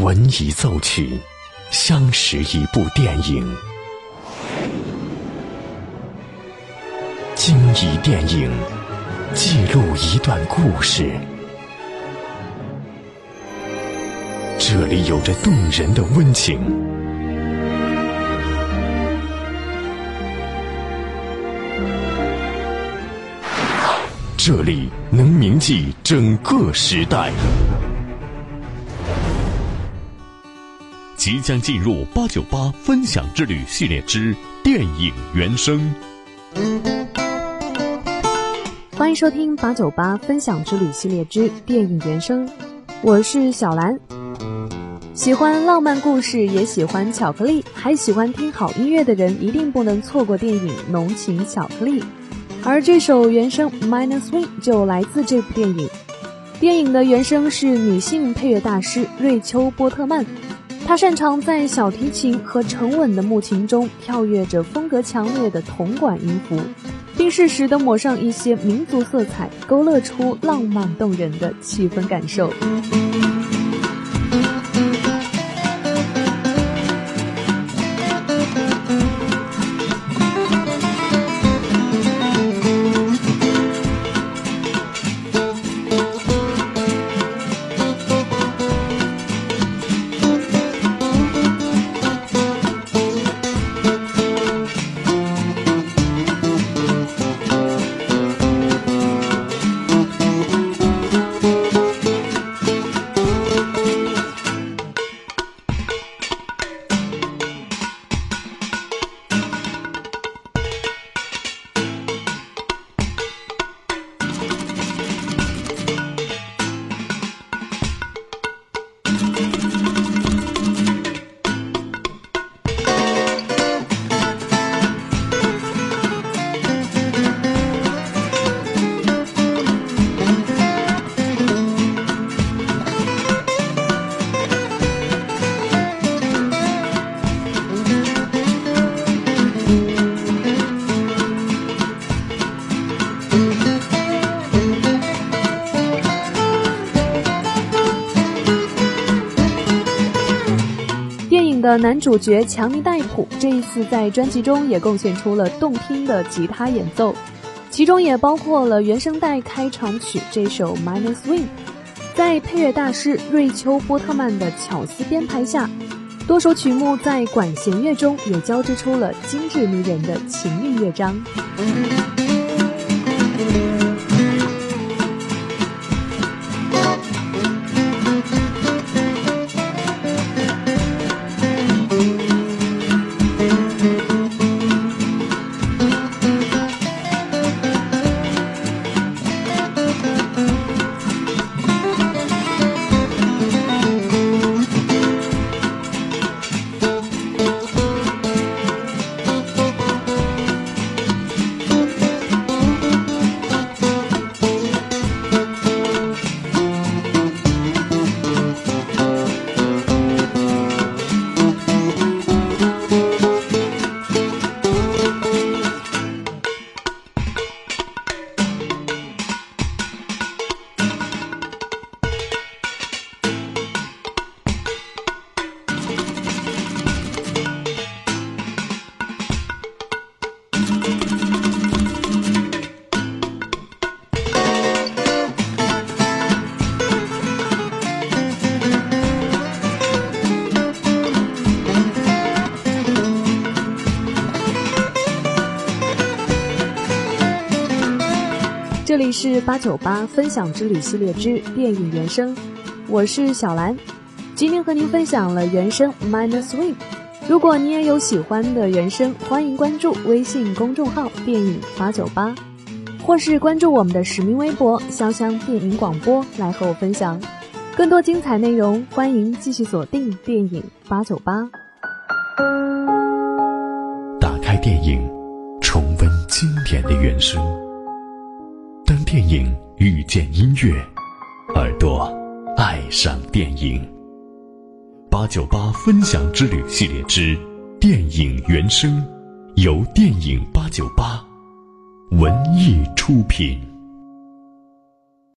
闻一奏曲，相识一部电影。经一电影，记录一段故事。这里有着动人的温情，这里能铭记整个时代。即将进入八九八分享之旅系列之电影原声。欢迎收听八九八分享之旅系列之电影原声，我是小兰。喜欢浪漫故事，也喜欢巧克力，还喜欢听好音乐的人，一定不能错过电影《浓情巧克力》。而这首原声《Minor Swing》就来自这部电影。电影的原声是女性配乐大师瑞秋·波特曼。他擅长在小提琴和沉稳的木琴中跳跃着风格强烈的铜管音符，并适时地抹上一些民族色彩，勾勒出浪漫动人的气氛感受。的男主角强尼戴普这一次在专辑中也贡献出了动听的吉他演奏，其中也包括了原声带开场曲这首《Minor Swing》。在配乐大师瑞秋·波特曼的巧思编排下，多首曲目在管弦乐中也交织出了精致迷人的情韵乐章。这里是八九八分享之旅系列之电影原声，我是小兰，今天和您分享了原声《Minor Swing》。如果你也有喜欢的原声，欢迎关注微信公众号“电影八九八”，或是关注我们的实名微博“潇湘电影广播”来和我分享更多精彩内容。欢迎继续锁定电影八九八，打开电影，重温经典的原声。当电影遇见音乐，耳朵爱上电影。八九八分享之旅系列之电影原声，由电影八九八文艺出品。